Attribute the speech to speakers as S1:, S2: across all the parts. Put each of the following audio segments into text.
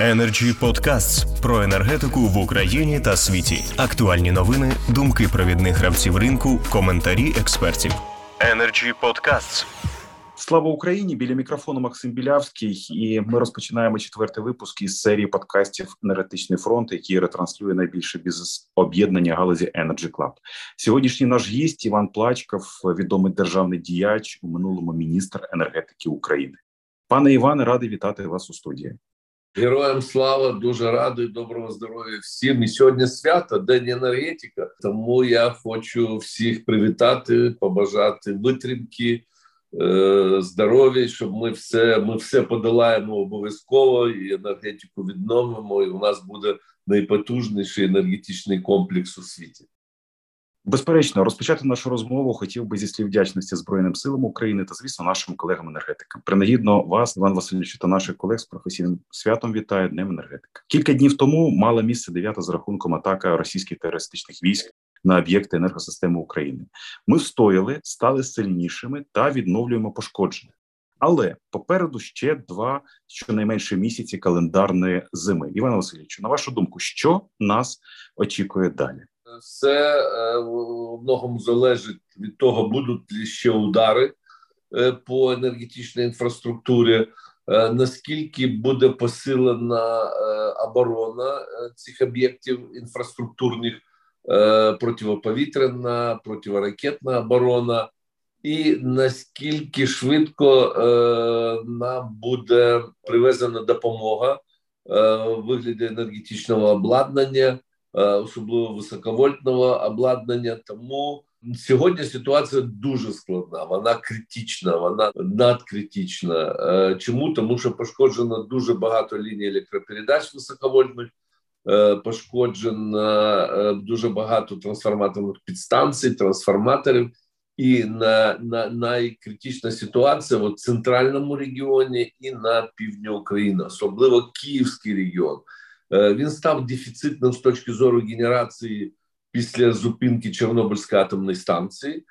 S1: Energy Podcasts про енергетику в Україні та світі. Актуальні новини, думки провідних гравців ринку, коментарі експертів. Energy Podcasts.
S2: Слава Україні! Біля мікрофону Максим Білявський, і ми розпочинаємо четвертий випуск із серії подкастів Енергетичний фронт, який ретранслює найбільше бізнес об'єднання галузі Energy Club. Сьогоднішній наш гість Іван Плачков, відомий державний діяч у минулому міністр енергетики України. Пане Іване, радий вітати вас у студії.
S3: Героям слава дуже радий, доброго здоров'я всім. І сьогодні свято, день енергетика. Тому я хочу всіх привітати, побажати витримки, е, здоров'я, щоб ми все ми все подолаємо обов'язково і енергетику відновимо. І у нас буде найпотужніший енергетичний комплекс у світі.
S2: Безперечно, розпочати нашу розмову хотів би зі слів вдячності Збройним силам України та, звісно, нашим колегам-енергетикам. Принагідно вас, Іван Васильович, та наших колег з професійним святом вітаю Днем енергетика. Кілька днів тому мала місце дев'ята за рахунком атака російських терористичних військ на об'єкти енергосистеми України. Ми встояли, стали сильнішими та відновлюємо пошкодження. Але попереду ще два щонайменше місяці календарної зими. Іван Васильович, на вашу думку, що нас очікує далі?
S3: Все е, многому залежить від того, будуть ли ще удари е, по енергетичній інфраструктурі. Е, наскільки буде посилена оборона цих об'єктів інфраструктурних, протиповітряна, противоракетна оборона, і наскільки швидко нам буде привезена допомога в вигляді енергетичного обладнання? Е, особливо високовольтного обладнання. Тому сьогодні ситуація дуже складна. Вона критична, вона надкритична. Е, чому тому, що пошкоджено дуже багато ліній електропередач високовольтних. Е, пошкоджено дуже багато трансформаторних підстанцій, трансформаторів, і на, на найкритична ситуація в центральному регіоні і на півдні України, особливо Київський регіон. Е, він став дефіцитним з точки зору генерації після зупинки Чорнобильської атомної станції,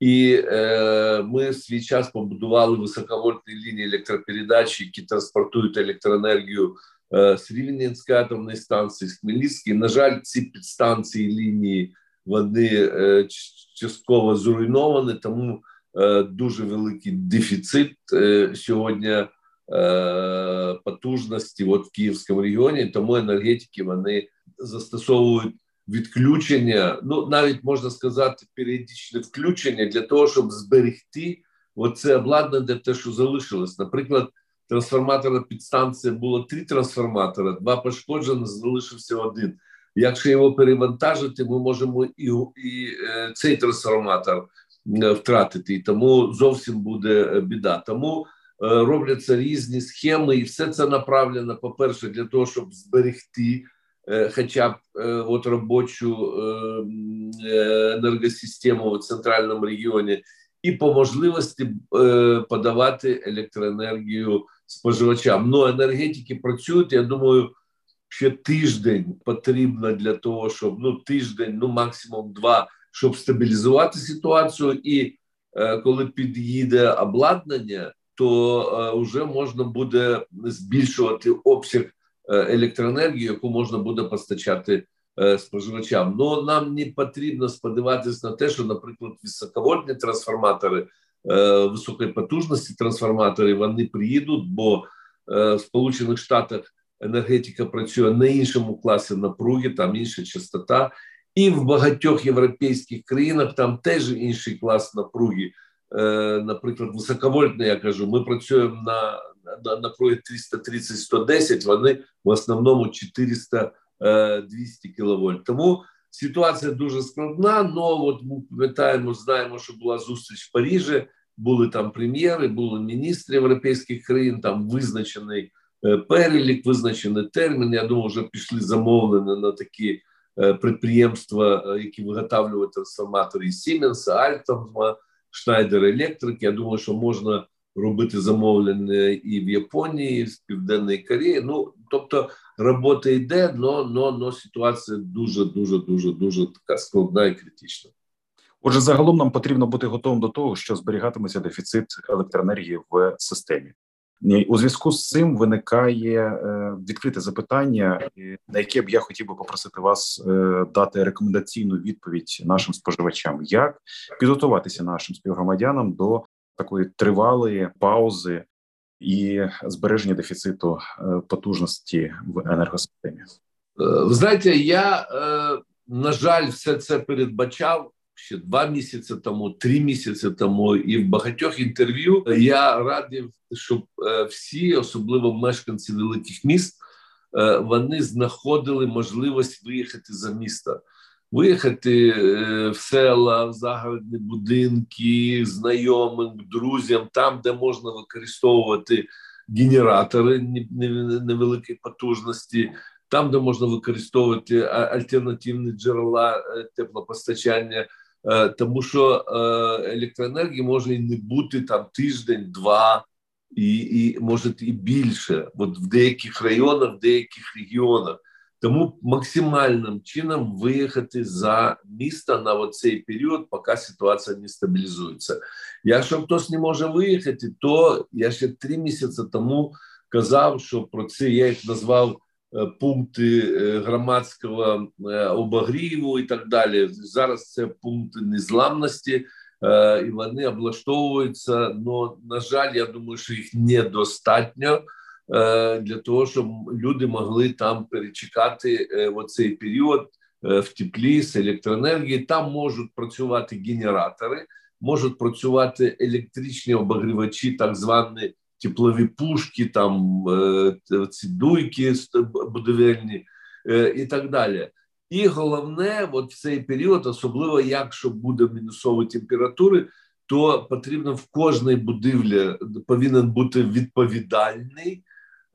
S3: і е, ми в свій час побудували високовольтні лінії електропередач, які транспортують електроенергію е, з Рівненської атомної станції, з Хмельницької. На жаль, ці підстанції лінії вони е, частково зруйновані, тому е, дуже великий дефіцит е, сьогодні. Е, потужності от в Київському регіоні, тому енергетики вони застосовують відключення. Ну навіть можна сказати, періодичне включення для того, щоб зберегти оце обладнання, те, що залишилось. Наприклад, трансформатора підстанція було три трансформатора, два пошкоджені, залишився один. Якщо його перевантажити, ми можемо і і е, цей трансформатор е, втратити, і тому зовсім буде біда. Тому Е, робляться різні схеми, і все це направлено, по-перше, для того, щоб зберегти е, хоча б е, от робочу енергосистему в центральному регіоні, і по можливості подавати електроенергію споживачам. Ну енергетики працюють. Я думаю, ще тиждень потрібно для того, щоб ну тиждень, ну максимум два, щоб стабілізувати ситуацію, і коли під'їде обладнання то вже можна буде збільшувати обсяг е, електроенергії, яку можна буде постачати е, споживачам. Ну нам не потрібно сподіватися на те, що, наприклад, високовольтні трансформатори е, високої потужності трансформатори вони приїдуть, бо в Сполучених Штатах енергетика працює на іншому класі напруги, там інша частота, і в багатьох європейських країнах там теж інший клас напруги. Е, наприклад, високовольтне, я кажу, ми працюємо на на, на проєкт 330-110, вони в основному 400-200 кВт. Тому ситуація дуже складна. але от ми пам'ятаємо, знаємо, що була зустріч в Парижі, були там прем'єри, були міністри європейських країн, там визначений е, перелік, визначений термін. Я думаю, вже пішли замовлення на такі е, підприємства, які виготовлюють трансформатори Siemens, Alstom, Schneider Electric. Я думаю, що можна робити замовлення і в Японії, і в Південній Кореї. Ну тобто робота йде, но, но, но ситуація дуже, дуже, дуже, дуже така складна і критична.
S2: Отже, загалом нам потрібно бути готовим до того, що зберігатиметься дефіцит електроенергії в системі. У зв'язку з цим виникає відкрите запитання, на яке б я хотів би попросити вас дати рекомендаційну відповідь нашим споживачам, як підготуватися нашим співгромадянам до такої тривалої паузи і збереження дефіциту потужності в енергосистемі.
S3: Ви знаєте, я на жаль, все це передбачав ще два місяці тому, три місяці тому, і в багатьох інтерв'ю я радив, щоб е, всі, особливо мешканці великих міст, е, вони знаходили можливість виїхати за місто. Виїхати е, в села, в загородні будинки, знайомим, друзям, там, де можна використовувати генератори невеликої потужності, там, де можна використовувати альтернативні джерела теплопостачання, тому що е, електроенергії може і не бути там тиждень-два, і і може і більше. От в деяких районах, в деяких регіонах. Тому максимальним чином виїхати за місто на цей період, поки ситуація не стабілізується. Якщо хтось не може виїхати, то я ще три місяці тому казав, що про це я їх назвав Е, пункти е, громадського е, обогріву і так далі. Зараз це пункти незламності, і вони облаштовуються. Но на жаль, я думаю, що їх недостатньо для того, щоб люди могли там перечекати оцей період в теплі з електроенергії. Там можуть працювати генератори, можуть працювати електричні обогрівачі, так звані теплові пушки, там е, ці дуйки будівельні е, і так далі. І головне, от в цей період, особливо якщо буде мінусові температури, то потрібно в кожній будівлі повинен бути відповідальний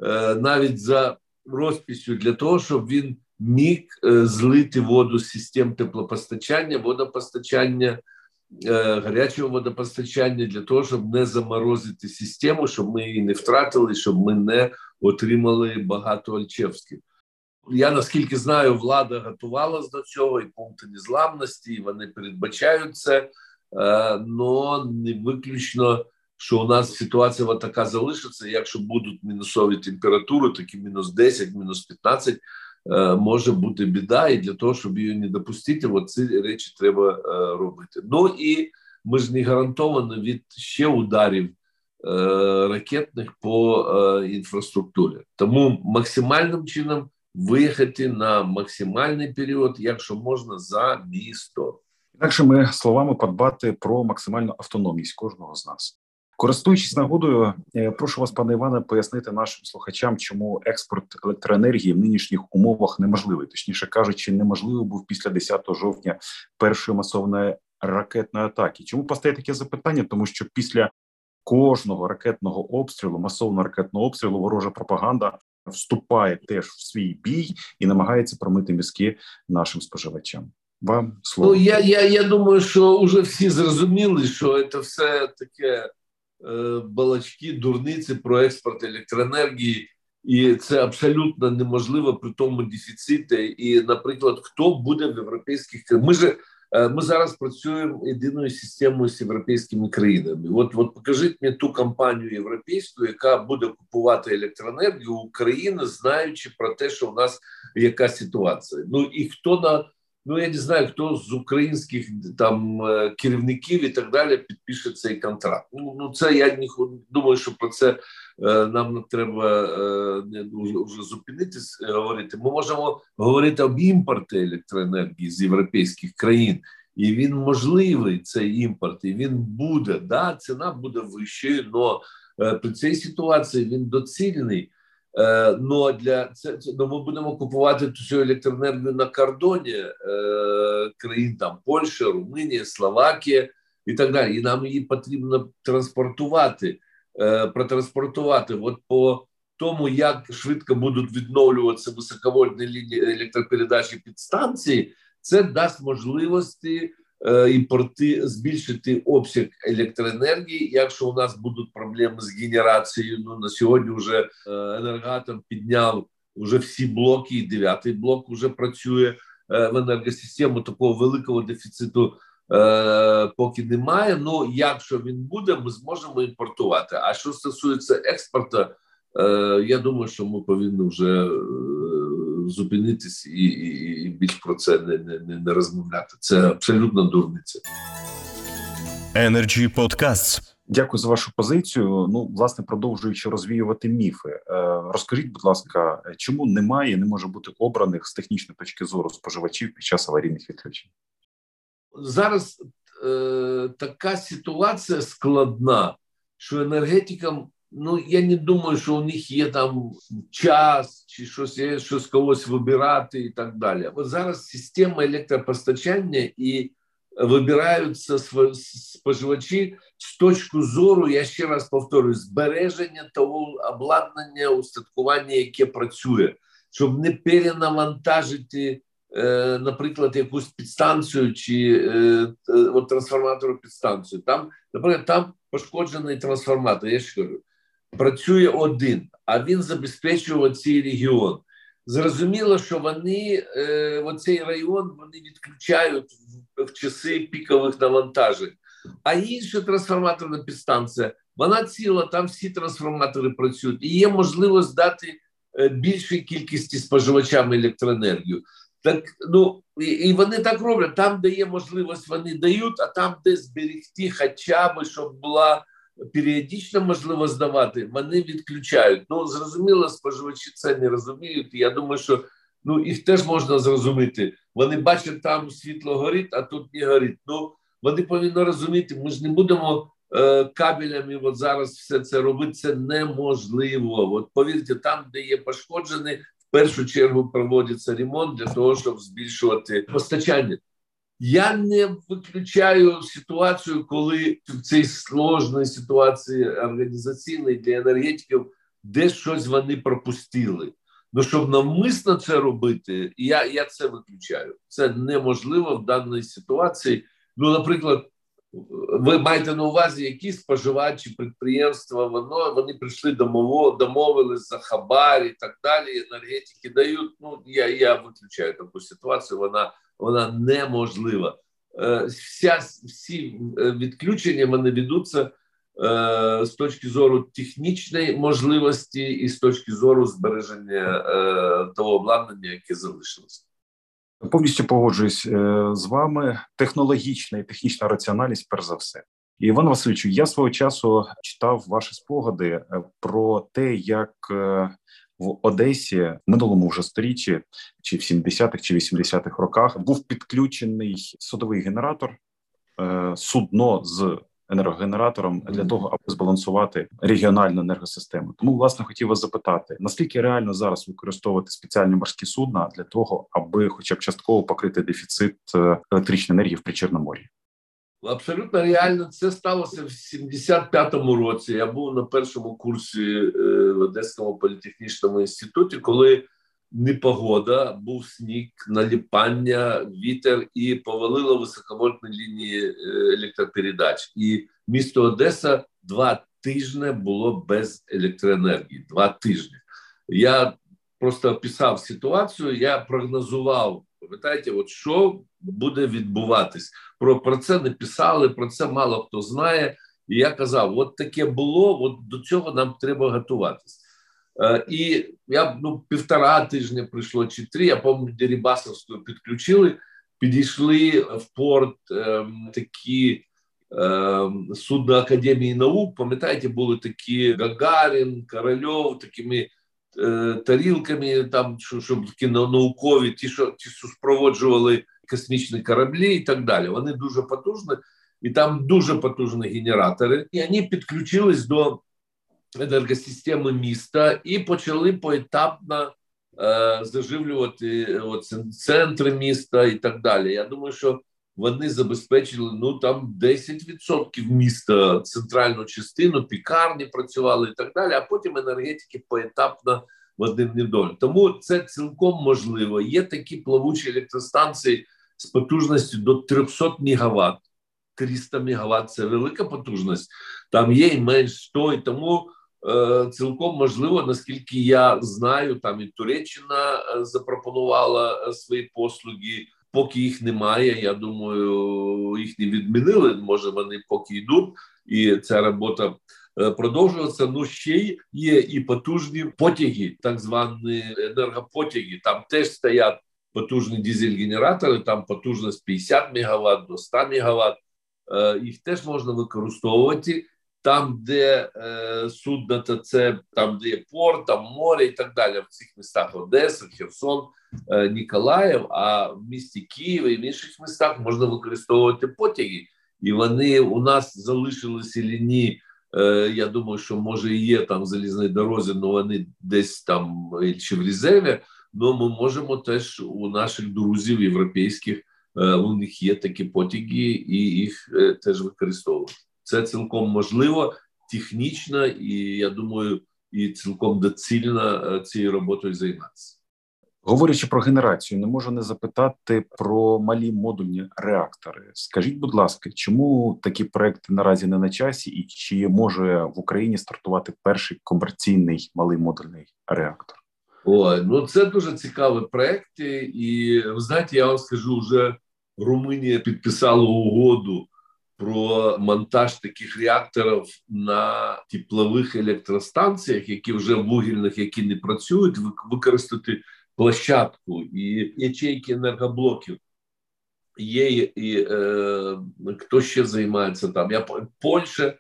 S3: е, навіть за розписю для того, щоб він міг злити воду з систем теплопостачання, водопостачання гарячого водопостачання для того, щоб не заморозити систему, щоб ми її не втратили, щоб ми не отримали багато Альчевських. Я наскільки знаю, влада готувалась до цього і пункти незламності, і вони передбачають це, але не виключно, що у нас ситуація така залишиться. Якщо будуть мінусові температури, такі мінус 10, мінус 15, Е, може бути біда, і для того, щоб її не допустити, ці речі треба е, робити. Ну і ми ж не гарантовані від ще ударів е, ракетних по інфраструктурі. Тому максимальним чином виїхати на максимальний період, якщо можна, за місто.
S2: Інакшими словами подбати про максимальну автономність кожного з нас. Користуючись нагодою, е, прошу вас, пане Іване, пояснити нашим слухачам, чому експорт електроенергії в нинішніх умовах неможливий, точніше кажучи, неможливий був після 10 жовтня першої масовної ракетної атаки. Чому постає таке запитання? Тому що після кожного ракетного обстрілу, масового ракетного обстрілу, ворожа пропаганда вступає теж в свій бій і намагається промити мізки нашим споживачам. Вам слово.
S3: Ну, я я, я думаю, що вже всі зрозуміли, що це все таке балачки, дурниці про експорт електроенергії, і це абсолютно неможливо при тому дефіциті. І, наприклад, хто буде в європейських Ми ж е, ми зараз працюємо єдиною системою з європейськими країнами. От от покажіть мені ту компанію європейську, яка буде купувати електроенергію України, знаючи про те, що у нас яка ситуація. Ну і хто на Ну я не знаю, хто з українських там е, керівників і так далі підпише цей контракт. Ну ну це я не думаю, що про це е, нам треба е, вже, вже зупинитись. Говорити. Ми можемо говорити об імпорті електроенергії з європейських країн, і він можливий цей імпорт, і він буде. Да, ціна буде вищою, але при цій ситуації він доцільний. Е, ну для це, ну, ми будемо купувати цю електроенергію на кордоні е, країн там Польща, Румунія, Словакія і так далі. І нам її потрібно транспортувати, е, протранспортувати. От по тому, як швидко будуть відновлюватися високовольтні лінії електропередачі підстанції, це дасть можливості імпорти збільшити обсяг електроенергії. Якщо у нас будуть проблеми з генерацією, ну на сьогодні вже е, енергатом підняв вже всі блоки, і дев'ятий блок вже працює е, в енергосистему такого великого дефіциту е, поки немає. Ну якщо він буде, ми зможемо імпортувати. А що стосується експорту, е, я думаю, що ми повинні вже е, зупинитись і, і, і більш про це не, не, не розмовляти. Це абсолютно дурниця.
S1: Energy Podcasts.
S2: Дякую за вашу позицію. Ну, власне, продовжуючи розвіювати міфи, е, розкажіть, будь ласка, чому немає, не може бути обраних з технічної точки зору споживачів під час аварійних відключень?
S3: Зараз е, така ситуація складна, що енергетикам. Ну, я не думаю, що у них є там час чи щось є, щось когось вибирати і так далі. От зараз система електропостачання і вибираються споживачі з точки зору, я ще раз повторюю, збереження того обладнання, устаткування, яке працює, щоб не перенавантажити, е, наприклад, якусь підстанцію чи е, от трансформатору підстанцію. Там, наприклад, там пошкоджений трансформатор. Я ще кажу, працює один, а він забезпечує цей регіон. Зрозуміло, що вони е, оцей район вони відключають в, в часи пікових навантажень. А інша трансформаторна підстанція, вона ціла, там всі трансформатори працюють, і є можливість дати е, більшій кількості споживачам електроенергію. Так ну і, і вони так роблять. Там, де є можливість, вони дають, а там, де зберегти, хоча б щоб була періодично можливо здавати, вони відключають. Ну зрозуміло, споживачі це не розуміють. Я думаю, що ну їх теж можна зрозуміти. Вони бачать, там світло горить, а тут не горить. Ну вони повинні розуміти, ми ж не будемо е, кабелями. От зараз все це робити. Це неможливо. От повірте, там, де є пошкоджені, в першу чергу проводиться ремонт для того, щоб збільшувати постачання. Я не виключаю ситуацію, коли в цій сложній ситуації організаційній для енергетиків де щось вони пропустили. Ну щоб навмисно це робити, я я це виключаю. Це неможливо в даній ситуації. Ну, наприклад, ви маєте на увазі, які споживачі підприємства, воно вони прийшли домово, домовились за хабар і так далі. Енергетики дають. Ну я я виключаю таку ситуацію. Вона вона неможлива. Е, вся всі е, відключення вони ведуться е, з точки зору технічної можливості і з точки зору збереження того обладнання, яке залишилося.
S2: Повністю погоджуюсь з вами. Технологічна і технічна раціональність, перш за все. Іван Васильовичу, я свого часу читав ваші спогади про те, як в Одесі в минулому вже сторіччі, чи в 70-х, чи 80-х роках був підключений судовий генератор е, судно з енергогенератором для того, аби збалансувати регіональну енергосистему. Тому власне хотів вас запитати: наскільки реально зараз використовувати спеціальні морські судна для того, аби, хоча б частково покрити дефіцит е, електричної енергії в Причорномор'ї?
S3: Абсолютно реально це сталося в 75-му році. Я був на першому курсі е, в Одеському політехнічному інституті, коли непогода, був сніг, наліпання, вітер і повалило високовольтні лінії е, електропередач. І місто Одеса два тижні було без електроенергії. Два тижні. Я просто описав ситуацію. Я прогнозував. Пам'ятаєте, от що буде відбуватись? Про про це не писали, про це мало хто знає. І я казав: от таке було, от до цього нам треба готуватись. Е, І я ну півтора тижня прийшло чи три. Я пам'ятаю, Дерібасовську підключили, підійшли в порт е, такі. Е, судна Академії наук, пам'ятаєте, були такі Гагарін, Корольов, такими тарілками, там щоб наукові, ті, що ті, що спроводжували космічні кораблі і так далі. Вони дуже потужні, і там дуже потужні генератори. І вони підключились до енергосистеми міста і почали поетапно е, заживлювати от, центри міста і так далі. Я думаю, що вони забезпечили ну там 10% міста, центральну частину, пікарні працювали і так далі. А потім енергетики поетапно в один недоль. Тому це цілком можливо. Є такі плавучі електростанції з потужністю до 300 МВт. 300 МВт – це велика потужність. Там є і менш 100, і тому е, цілком можливо, наскільки я знаю, там і Туреччина е, запропонувала е, свої послуги. Поки їх немає. Я думаю, їх не відмінили. Може, вони поки йдуть, і ця робота е, продовжується. Ну ще є і потужні потяги, так звані енергопотяги. Там теж стоять потужні дизель-генератори, там потужність 50 МВт до 100 МВт. Е, їх теж можна використовувати там, де е, судна, то це там, де є порт, там море і так далі. В цих містах Одеса, Херсон, Ніколаїв. А в місті Києва і в інших містах можна використовувати потяги, і вони у нас залишилися лінії. Е, я думаю, що може є там залізні дорозі, але вони десь там чи в резерві. Ну ми можемо теж у наших друзів європейських. Е, у них є такі потяги, і їх е, теж використовувати. Це цілком можливо, технічно, і я думаю, і цілком доцільно е, цією роботою займатися.
S2: Говорячи про генерацію, не можу не запитати про малі модульні реактори. Скажіть, будь ласка, чому такі проекти наразі не на часі, і чи може в Україні стартувати перший комерційний малий модульний реактор?
S3: Ой, ну це дуже цікаві проекти, і ви знаєте, я вам скажу, вже Румунія підписала угоду про монтаж таких реакторів на теплових електростанціях, які вже вугільних, які не працюють, використати площадку і ячейки енергоблоків. Є і е, хто ще займається там? Я Польща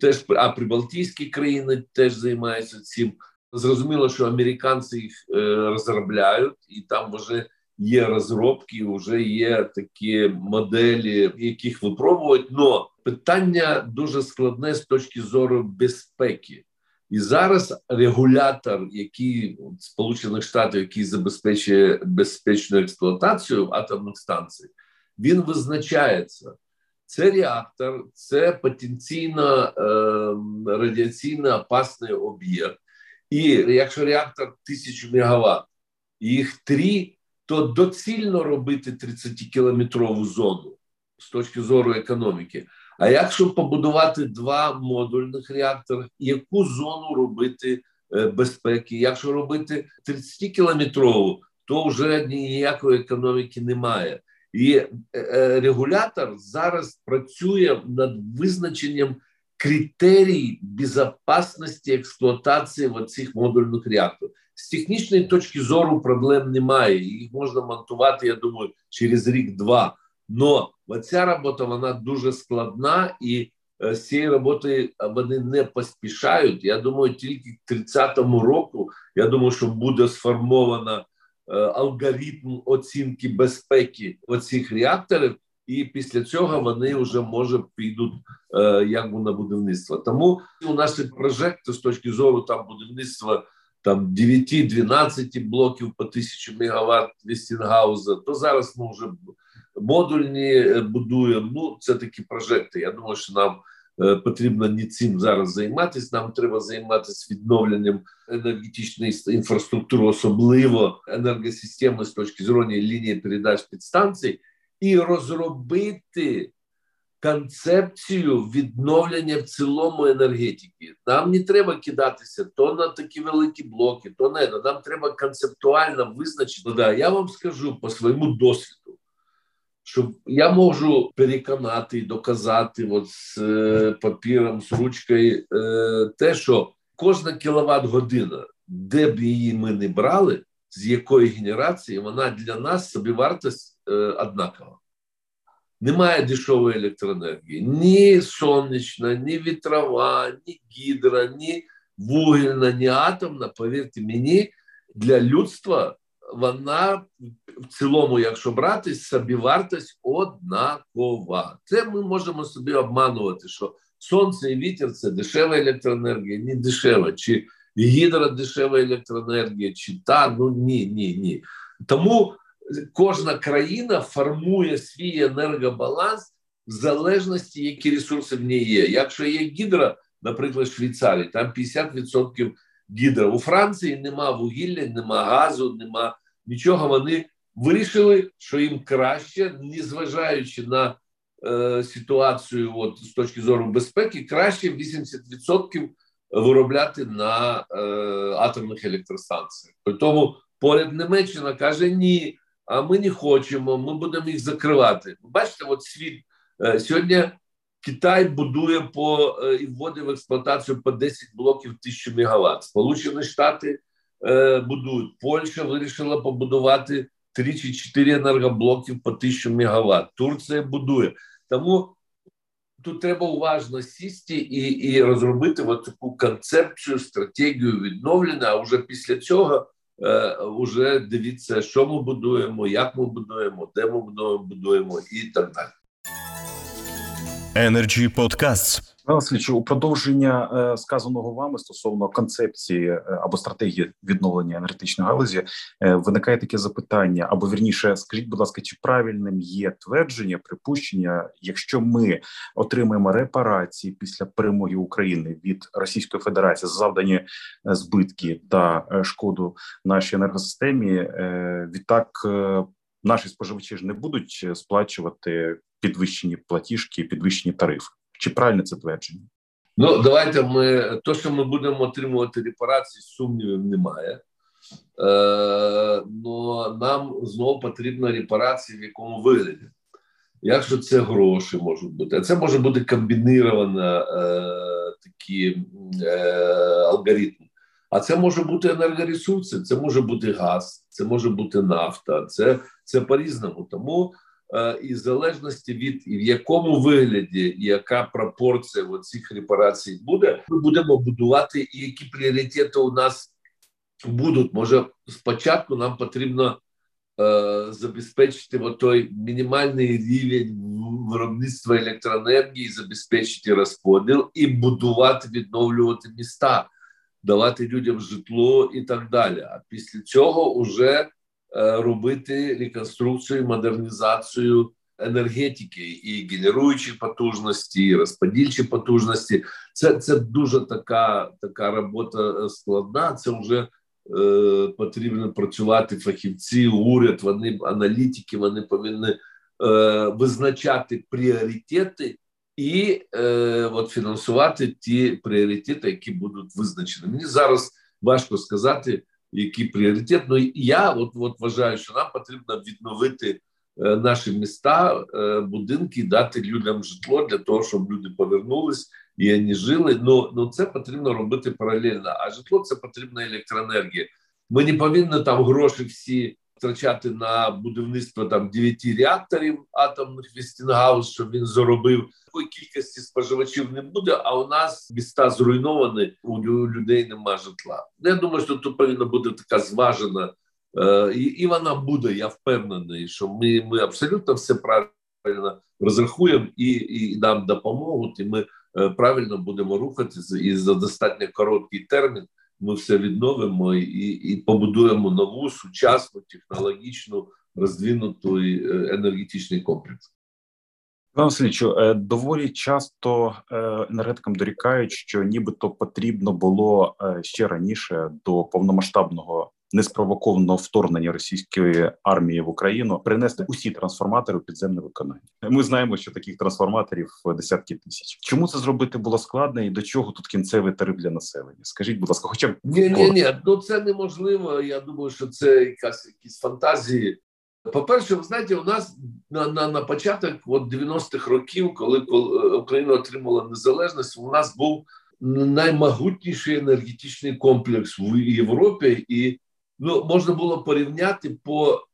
S3: теж а прибалтійські країни теж займаються цим. Зрозуміло, що американці їх е, розробляють, і там вже є розробки, вже є такі моделі, яких випробують. Но питання дуже складне з точки зору безпеки. І зараз регулятор, який Сполучених Штатів, який забезпечує безпечну експлуатацію атомних станцій, він визначається. Це реактор, це потенційно е, радіаційно опасний об'єкт. І якщо реактор 1000 МВт, їх три, то доцільно робити 30-кілометрову зону з точки зору економіки. А якщо побудувати два модульних реактори, яку зону робити е, безпеки? Якщо робити 30-кілометрову, то вже ніякої економіки немає. І е, е, регулятор зараз працює над визначенням критерій безпечності експлуатації в цих модульних реакторах. З технічної точки зору проблем немає. Їх можна монтувати, я думаю, через рік-два. Но ця робота вона дуже складна, і е, з цієї роботи вони не поспішають. Я думаю, тільки к 30-му року я думаю, що буде сформовано е, алгоритм оцінки безпеки оцих реакторів і після цього вони вже може підуть е, як на будівництво. Тому у нас прожекти з точки зору там будівництва там 9-12 блоків по 1000 мегаватт Вестінгауза, то зараз ми вже модульні е, будуємо. Ну це такі прожекти. Я думаю, що нам. Е, потрібно не цим зараз займатися. Нам треба займатися відновленням енергетичної інфраструктури, особливо енергосистеми з точки зору лінії передач підстанцій, і розробити концепцію відновлення в цілому енергетики. Нам не треба кидатися то на такі великі блоки, то не нам треба концептуально визначити. Да, Я вам скажу по своєму досвіду, що я можу переконати доказати от з е, папіром, з ручкою, е, те, що кожна кіловат година, де б її ми не брали, з якої генерації вона для нас собівартість Е, однакова. Немає дешевої електроенергії, ні сонячна, ні вітрова, ні гідра, ні вугільна, ні атомна. Повірте мені, для людства вона в цілому, якщо брати, собівартість однакова. Це ми можемо собі обманувати, що сонце і вітер це дешева електроенергія, ні дешева, чи гідра дешева електроенергія, чи та ну ні, ні, ні. Тому кожна країна формує свій енергобаланс в залежності, які ресурси в ній є. Якщо є гідра, наприклад, в Швейцарії, там 50% гідра. У Франції нема вугілля, нема газу, нема нічого. Вони вирішили, що їм краще, незважаючи на е, ситуацію, от з точки зору безпеки, краще 80% виробляти на е, атомних електростанціях. Тому поряд Німеччина каже: ні, а ми не хочемо, ми будемо їх закривати. Бачите, от світ е, сьогодні Китай будує по і вводить в експлуатацію по 10 блоків 1000 мегаватт. Сполучені Штати будують. Польща вирішила побудувати 3 чи 4 енергоблоків по 1000 мегаватт. Турція будує. Тому тут треба уважно сісти і і розробити от таку концепцію, стратегію відновлення. А вже після цього е, вже дивіться, що ми будуємо, як ми будуємо, де ми будуємо і так далі.
S1: Energy Podcasts.
S2: Васильович, у продовження е, сказаного вами стосовно концепції е, або стратегії відновлення енергетичної галузі е, виникає таке запитання, або вірніше, скажіть, будь ласка, чи правильним є твердження, припущення, якщо ми отримаємо репарації після перемоги України від Російської Федерації за завдані збитки та шкоду нашій енергосистемі, відтак наші споживачі ж не будуть сплачувати підвищені платіжки, підвищені тарифи. Чи правильне це твердження?
S3: Ну давайте ми то, що ми будемо отримувати репарації, сумнівів немає. Е, но нам знову потрібна репарація в якому вигляді. Якщо це гроші можуть бути, а це може бути комбініровано е, такі е, алгоритми. А це може бути енергоресурси, це може бути газ, це може бути нафта, це це по різному. Тому і в залежності від в якому вигляді яка пропорція цих репарацій буде, ми будемо будувати і які пріоритети у нас будуть. Може, спочатку нам потрібно е, забезпечити той мінімальний рівень виробництва електроенергії, забезпечити розподіл і будувати, відновлювати міста, давати людям житло і так далі. А після цього вже Е, робити реконструкцію, модернізацію енергетики і генеруючі потужності, і розподільчі потужності. Це це дуже така така робота е, складна. Це вже е, потрібно працювати фахівці, уряд. Вони аналітики, вони повинні е, визначати пріоритети. І е, от фінансувати ті пріоритети, які будуть визначені. Мені зараз важко сказати, який пріоритет. Ну я от, от вважаю, що нам потрібно відновити е, наші міста, е, будинки, дати людям житло для того, щоб люди повернулись і вони жили. Ну ну це потрібно робити паралельно. А житло це потрібна електроенергія. Ми не повинні там гроші всі втрачати на будівництво там дев'яти реакторів атомних Вестінгаус, щоб він заробив такої кількості споживачів не буде. А у нас міста зруйновані, у людей немає житла. Я думаю, що тут повинна бути така зважена, е, і, і вона буде. Я впевнений, що ми ми абсолютно все правильно розрахуємо і і нам допоможуть, і ми е, правильно будемо рухатися і за достатньо короткий термін ми все відновимо і і побудуємо нову сучасну технологічну роздвинуту е, енергетичний комплекс.
S2: Пане Васильовичу, е, доволі часто е, енергетикам дорікають, що нібито потрібно було ще раніше до повномасштабного неспровокованого вторгнення російської армії в Україну принести усі трансформатори у підземне виконання. Ми знаємо, що таких трансформаторів десятки тисяч. Чому це зробити було складно і до чого тут кінцевий тариф для населення? Скажіть, будь ласка, хоча б
S3: ні, ні, ні, ну це неможливо. Я думаю, що це якась якісь фантазії. По-перше, ви знаєте, у нас на на, на початок от 90-х років, коли, коли Україна отримала незалежність, у нас був наймогутніший енергетичний комплекс в Європі, і ну, можна було порівняти по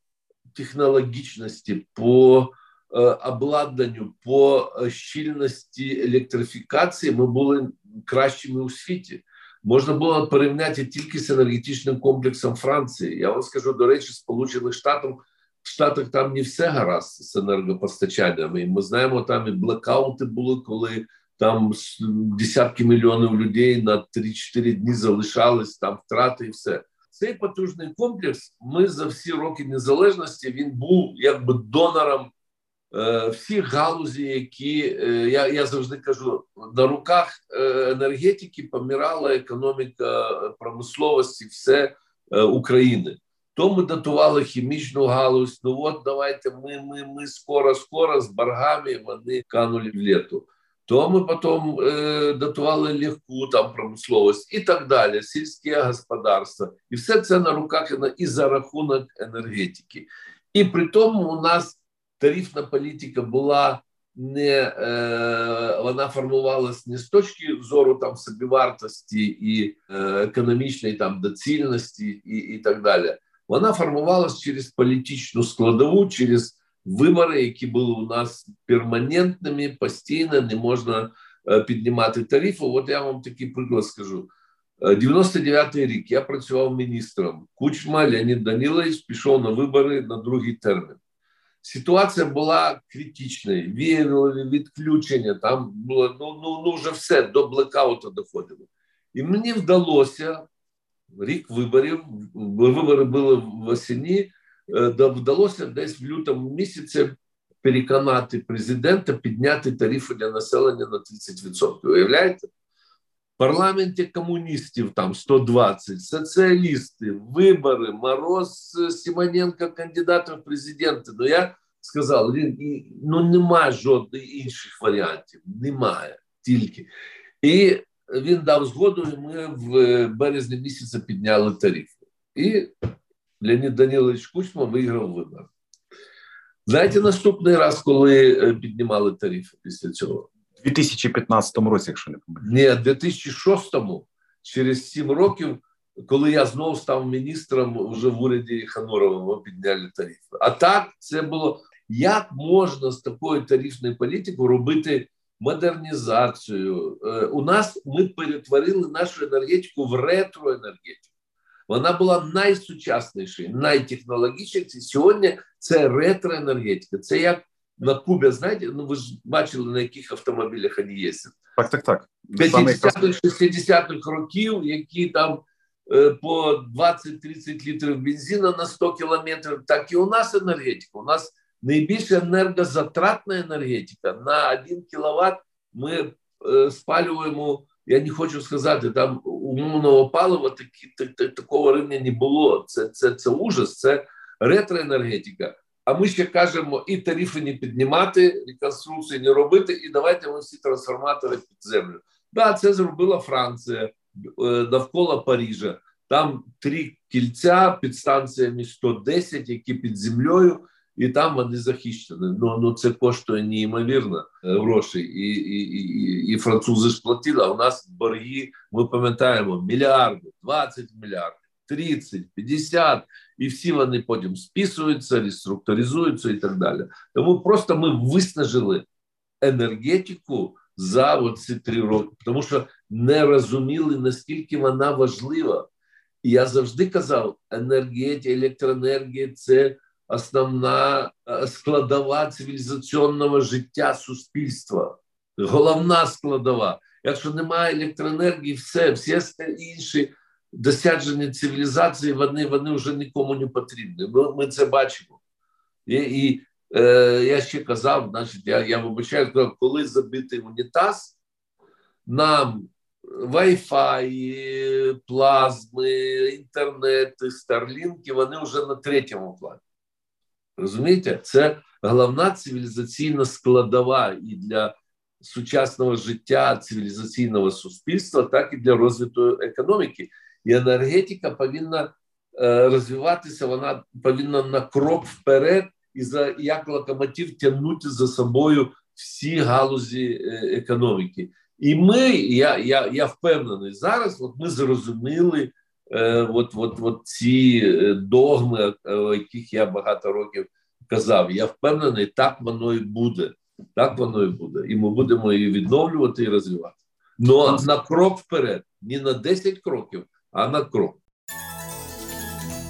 S3: технологічності, по е, обладнанню, по е, щільності електрифікації. Ми були кращими у світі. Можна було порівняти тільки з енергетичним комплексом Франції. Я вам скажу до речі, Сполучених Штатів в Штатах там не все гаразд з енергопостачанням. І Ми знаємо, там і блекаути були, коли там десятки мільйонів людей на 3-4 дні залишались, там втрати і все. Цей потужний комплекс. Ми за всі роки незалежності він був якби донором е, всіх галузі, які е, я я завжди кажу на руках е, енергетики помирала економіка промисловості, все е, України. То ми датували хімічну галузь. Ну от давайте ми ми, ми скоро, скоро з боргами вони канули в літу то ми потім е, датували легку там промисловість і так далі, сільське господарство, і все це на руках і за рахунок енергетики. І при тому у нас тарифна політика була не е, вона формувалась не з точки зору там собівартості і е, економічної там доцільності, і, і так далі. Вона формувалась через політичну складову, через вибори, які були у нас перманентними, постійно не можна е, піднімати тарифи. От я вам такий приклад скажу. 99-й е, рік я працював міністром. Кучма Леонід Данілович пішов на вибори на другий термін. Ситуація була критичною, віялові відключення. Там було ну, ну, ну вже все до блекауту доходило. І мені вдалося рік виборів. Вибори були в осені. Е, вдалося десь в лютому місяці переконати президента підняти тарифи для населення на 30%. Уявляєте? В парламенті комуністів там 120, соціалісти, вибори, Мороз, Симоненко, кандидати в президенти. Ну я сказав, ну немає жодних інших варіантів. Немає тільки. І він дав згоду, і ми в березні місяці підняли тарифи. І Леонід Данілович Кучма виграв вибори. Знаєте, наступний раз, коли е, піднімали тарифи після цього?
S2: У 2015 році, якщо не помиляюсь.
S3: Ні, 2006-му, через 7 років, коли я знову став міністром вже в уряді Ханурова, ми підняли тарифи. А так це було як можна з такою тарифною політикою робити модернізацію? Е, у нас ми перетворили нашу енергетику в ретроенергетику. Вона була найсучаснішою, найтехнологічнішою. Сьогодні це ретроенергетика. Це як на Кубі, знаєте, ну ви ж бачили, на яких автомобілях вони їздять.
S2: Так, так, так.
S3: 50-х, 60-х років, які там е, по 20-30 літрів бензину на 100 кілометрів, так і у нас енергетика. У нас найбільша енергозатратна енергетика на 1 кВт ми е, спалюємо. Я не хочу сказати, там умовного палива такі, так, такого рівня не було. Це це, це ужас, це ретроенергетика. А ми ще кажемо і тарифи не піднімати, реконструкції не робити, і давайте ми всі трансформатори під землю. Да, це зробила Франція е, навколо Парижа. Там три кільця під станціями 110, які під землею і там вони захищені. Ну ну це коштує неймовірно е, грошей, і і, і, і французи ж платили. А у нас борги, ми пам'ятаємо, мільярди, 20 мільярдів, 30, 50, і всі вони потім списуються, реструктуризуються і так далі. Тому просто ми виснажили енергетику за ці три роки, тому що не розуміли наскільки вона важлива. Я завжди казав: енергетика, електроенергія це основна е, складова цивілізаційного життя суспільства, головна складова. Якщо немає електроенергії, все, всі інші досядження цивілізації, вони вони вже нікому не потрібні. Ми ми це бачимо. І і е, я ще казав, значить, я я вибачаю, коли забитий унітаз, нам Wi-Fi, плазми, інтернети, старлінки, вони вже на третьому плані. Розумієте, це головна цивілізаційна складова і для сучасного життя цивілізаційного суспільства, так і для розвитку економіки. І енергетика повинна е, розвиватися, вона повинна на крок вперед і за як локомотив тягнути за собою всі галузі е, економіки. І ми, я я, я впевнений зараз, от ми зрозуміли от, от, от ці е, догми, о яких я багато років казав. Я впевнений, так воно і буде. Так воно і буде. І ми будемо її відновлювати і розвивати. Ну на крок вперед, не на 10 кроків, а на крок.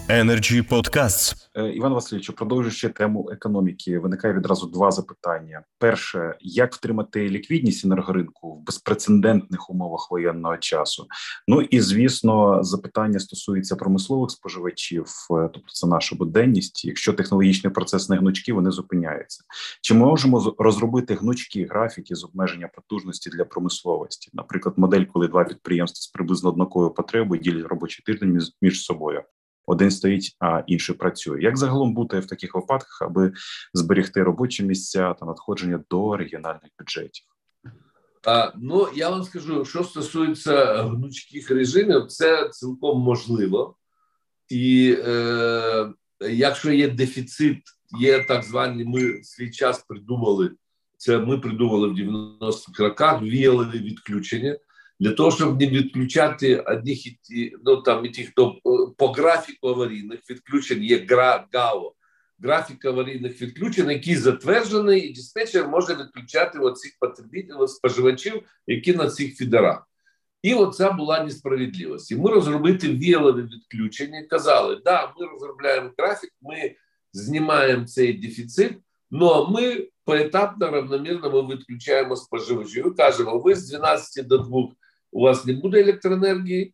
S1: Energy Podcasts.
S2: Е, Іван Васильович, продовжуючи тему економіки, виникає відразу два запитання: перше, як втримати ліквідність енергоринку в безпрецедентних умовах воєнного часу? Ну і звісно, запитання стосується промислових споживачів, е, тобто це наша буденність. Якщо технологічний процес не гнучки, вони зупиняються. Чи ми можемо розробити гнучкі графіки з обмеження потужності для промисловості? Наприклад, модель, коли два підприємства з приблизно однаковою потребою ділять робочий тиждень між собою один стоїть, а інший працює. Як загалом бути в таких випадках, аби зберегти робочі місця та надходження до регіональних бюджетів?
S3: А, Ну я вам скажу, що стосується гнучких режимів, це цілком можливо, і е, якщо є дефіцит є так звані. Ми свій час придумали це. Ми придумали в 90-х роках віялові відключення для того, щоб не відключати одних і ті, ну там і ті, хто по графіку аварійних відключень є ГАО, графік аварійних відключень, який затверджений, і диспетчер може відключати оцих потребителів, споживачів, які на цих фідерах. І оця була несправедливість. І Ми розробити віялові відключення. Казали, да, ми розробляємо графік, ми знімаємо цей дефіцит, але ми поетапно равномірно ми відключаємо споживачів. І кажемо, ви з 12 до 2 у вас не буде електроенергії,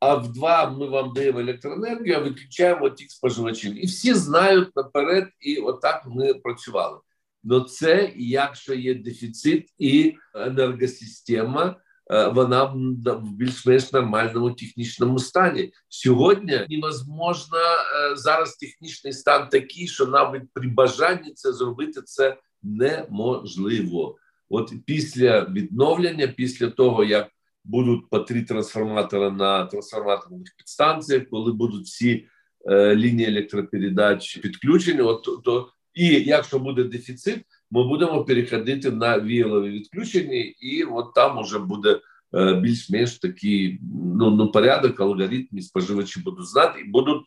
S3: а в 2 ми вам даємо електроенергію, а виключаємо тих споживачів. І всі знають наперед, і отак ми працювали. Но це якщо є дефіцит і енергосистема. Е, вона в більш-менш нормальному технічному стані. Сьогодні невозможно е, зараз технічний стан такий, що навіть при бажанні це зробити це неможливо. От після відновлення, після того як будуть по три трансформатори на трансформаторних підстанціях, коли будуть всі е, лінії електропередач підключені, от то і якщо буде дефіцит, ми будемо переходити на віялові відключення, і от там уже буде е, більш-менш такий ну, ну порядок, алгоритм, споживачі будуть знати і будуть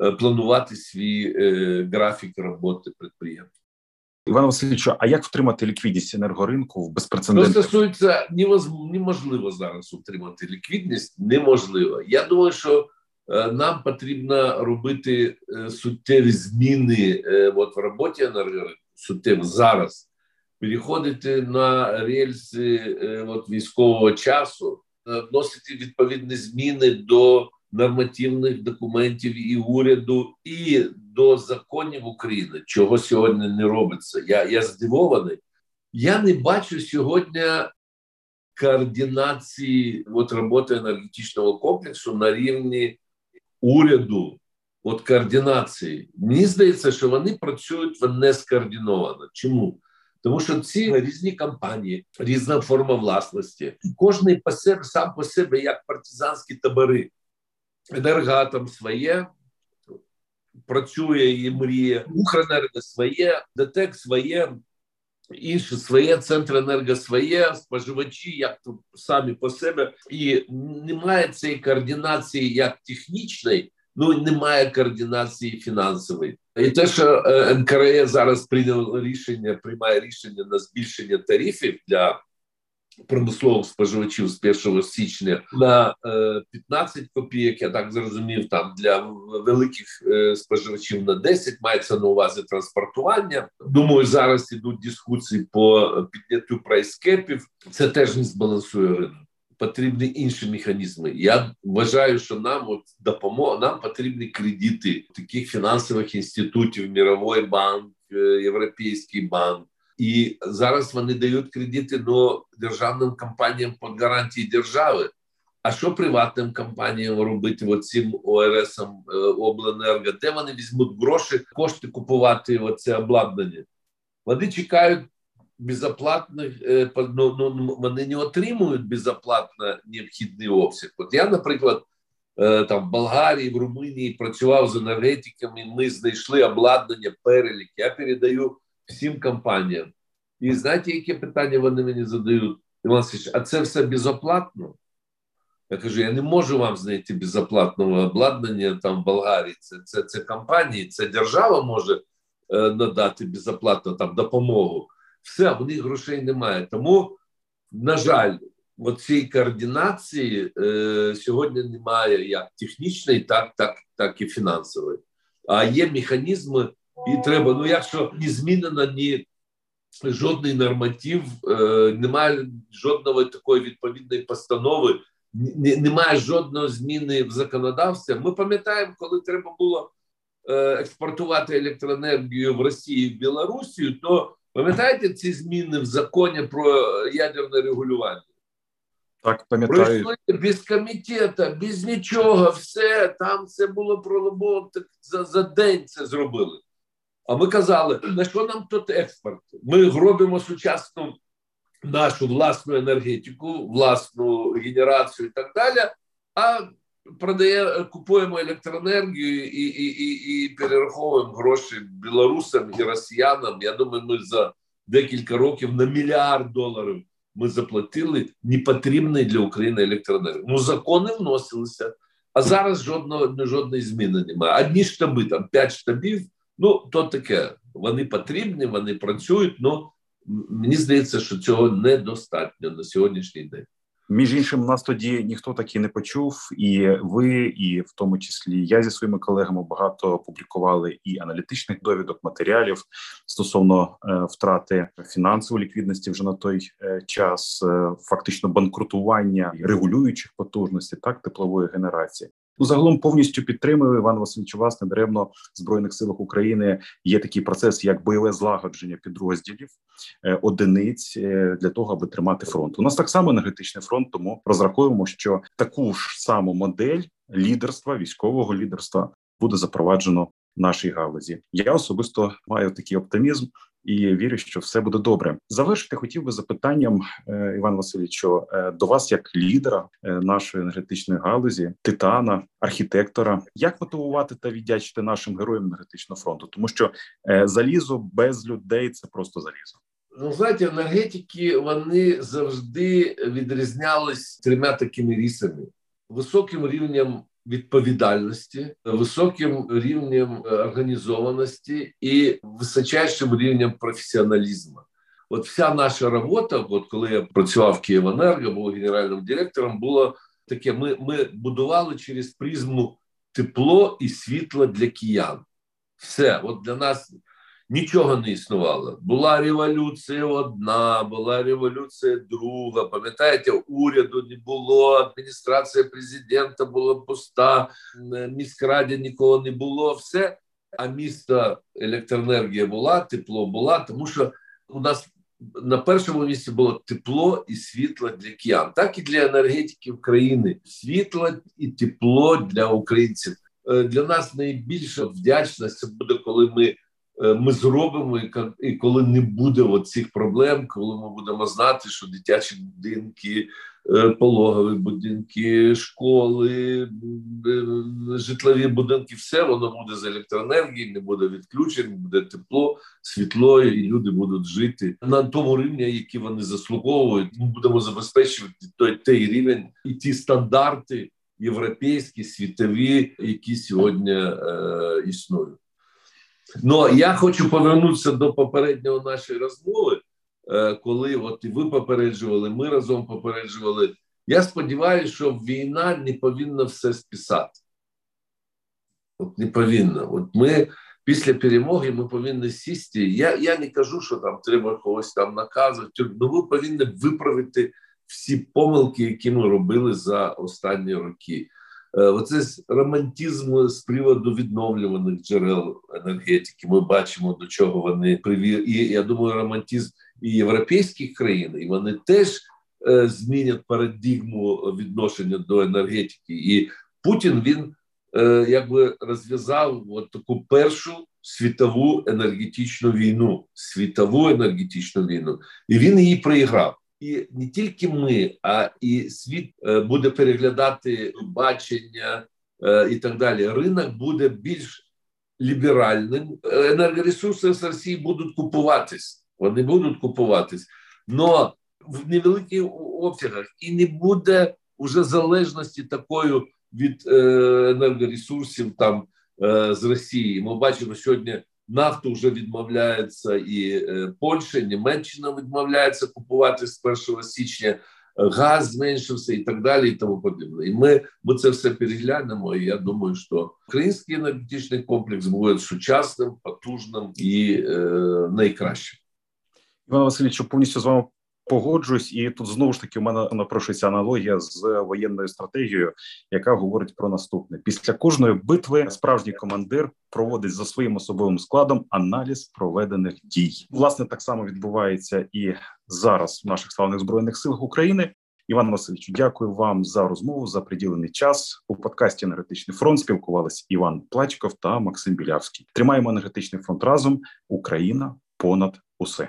S3: е, планувати свій е, графік роботи підприємств.
S2: Іван Васильович, а як втримати ліквідність енергоринку в безпрецедентних?
S3: Що стосується неможливо зараз утримати ліквідність, неможливо. Я думаю, що нам потрібно робити суттєві зміни от в роботі енергоринку суттєво зараз переходити на рельси е, от, військового часу, е, вносити відповідні зміни до нормативних документів і уряду, і до законів України, чого сьогодні не робиться. Я, Я здивований. Я не бачу сьогодні. Координації от, роботи енергетичного комплексу на рівні уряду от координації. Мені здається, що вони працюють не скоординовано. Чому? Тому що ці різні компанії, різна форма власності, кожний по себе сам по себе як партизанські табори. Енергатом своє працює і мріє, Укренерго своє, ДТЕК своє, інші своє, Центренерго своє, споживачі, як тут самі по себе, і немає цієї координації як технічної, ну немає координації фінансової. І те, що е, НКРЕ зараз прийняв рішення, приймає рішення на збільшення тарифів для промислових споживачів з 1 січня на 15 е, копійок. Я так зрозумів, там для великих е, споживачів на 10, мається на увазі транспортування. Думаю, зараз ідуть дискусії по підняттю прайскепів. Це теж не збалансує ринок потрібні інші механізми. Я вважаю, що нам от допомога нам потрібні кредити таких фінансових інститутів, Міровий банк, е, Європейський банк. І зараз вони дають кредити до державним компаніям під гарантії держави. А що приватним компаніям робити оцим ОРСам е, обленерго? Де вони візьмуть гроші, кошти купувати оце обладнання? Вони чекають безоплатних е, ну, ну, ну, вони не отримують безоплатно необхідний обсяг. От я, наприклад, е, там в Болгарії, в Румунії працював з енергетиками. Ми знайшли обладнання, перелік. Я передаю всім компаніям. І знаєте, яке питання вони мені задають? Іван Сич, а це все безоплатно? Я кажу: я не можу вам знайти безоплатного обладнання там в Болгарії. Це це, це компанії, це держава може е, надати безоплатно там допомогу все, в них грошей немає. Тому, на жаль, цієї координації е, сьогодні немає як технічної, так, так, так і фінансової. А є механізми, і треба. Ну, якщо не змінено ні жодний норматив, е, немає жодної такої відповідної постанови. Немає жодної зміни в законодавстві. Ми пам'ятаємо, коли треба було е, експортувати електроенергію в Росію і в Білорусію, то Пам'ятаєте ці зміни в законі про ядерне регулювання?
S2: Так, пам'ятаю.
S3: Пройшли без комітету, без нічого, все там це було пролобовано, за, за день це зробили. А ми казали, на що нам тут експорт? Ми робимо сучасну нашу власну енергетику, власну генерацію і так далі. А продає, купуємо електроенергію і і, і, і перераховуємо гроші білорусам і росіянам. Я думаю, ми за декілька років на мільярд доларів ми заплатили непотрібний для України електроенергії. Ну закони вносилися, а зараз жодного жодної зміни немає. Одні штаби там п'ять штабів. Ну то таке. Вони потрібні, вони працюють. Ну мені здається, що цього недостатньо на сьогоднішній день.
S2: Між іншим, нас тоді ніхто так і не почув, і ви, і в тому числі я зі своїми колегами багато публікували і аналітичних довідок, матеріалів стосовно е, втрати фінансової ліквідності вже на той е, час, е, фактично банкрутування регулюючих потужностей, так теплової генерації. Ну, загалом повністю підтримую Іван Васильович, вас недаремно в збройних силах України є такий процес, як бойове злагодження підрозділів е, одиниць е, для того, аби тримати фронт. У нас так само енергетичний фронт, тому розраховуємо, що таку ж саму модель лідерства, військового лідерства буде запроваджено нашій галузі. Я особисто маю такий оптимізм і вірю, що все буде добре. Завершити хотів би запитанням е, Іван Васильовичу, е, до вас як лідера е, нашої енергетичної галузі, титана, архітектора. Як мотивувати та віддячити нашим героям енергетичного фронту? Тому що залізо без людей це просто залізо.
S3: Ну, знаєте, енергетики вони завжди відрізнялись трьома такими рісами: високим рівнем відповідальності, високим рівнем е, організованості і височайшим рівнем професіоналізму. От вся наша робота, от коли я працював в Київенерго, був генеральним директором, було таке: ми, ми будували через призму тепло і світло для киян. Все, от для нас нічого не існувало. Була революція одна, була революція друга. Пам'ятаєте, уряду не було, адміністрація президента була пуста, міськраді нікого не було. Все, а місто електроенергія була, тепло була, тому що у нас. На першому місці було тепло і світло для киян, так і для енергетиків країни. Світло і тепло для українців. Е, для нас найбільша вдячність буде, коли ми ми зробимо, і коли не буде цих проблем, коли ми будемо знати, що дитячі будинки, е, пологові будинки, школи, е, житлові будинки, все воно буде з електроенергії, не буде відключень, буде тепло, світло, і люди будуть жити на тому рівні, який вони заслуговують. Ми будемо забезпечувати той той рівень і ті стандарти європейські, світові, які сьогодні е, існують. Ну я хочу повернутися до попереднього нашої розмови, е, коли от і ви попереджували, ми разом попереджували. Я сподіваюся, що війна не повинна все списати. От не повинна. От ми після перемоги ми повинні сісти. Я я не кажу, що там треба когось там наказувати, але ми повинні виправити всі помилки, які ми робили за останні роки. Е, оце романтизм з приводу відновлюваних джерел енергетики. Ми бачимо до чого вони приві... І я думаю, романтизм і європейських країн, і вони теж е, змінять парадигму відношення до енергетики. І Путін він е, якби розв'язав от таку першу світову енергетичну війну, світову енергетичну війну, і він її проіграв і не тільки ми, а і світ е, буде переглядати бачення е, і так далі. Ринок буде більш ліберальним. Енергоресурси з Росії будуть купуватись. Вони будуть купуватись, але в невеликих обсягах і не буде вже залежності такої від е, енергоресурсів там з Росії. Ми бачимо сьогодні нафту вже відмовляється і е, Польща, Німеччина відмовляється купувати з 1 січня. Газ зменшився і так далі, і тому подібне. І ми ми це все переглянемо. І я думаю, що український енергетичний комплекс буде сучасним, потужним і е, найкращим.
S2: Іван Васильович, повністю з вами Погоджуюсь, і тут знову ж таки у мене напрошується аналогія з воєнною стратегією, яка говорить про наступне: після кожної битви справжній командир проводить за своїм особовим складом аналіз проведених дій. Власне, так само відбувається і зараз в наших славних збройних силах України. Іван Васильович, дякую вам за розмову за приділений час. У подкасті енергетичний фронт спілкувалися Іван Плачков та Максим Білявський. Тримаємо енергетичний фронт разом. Україна понад усе.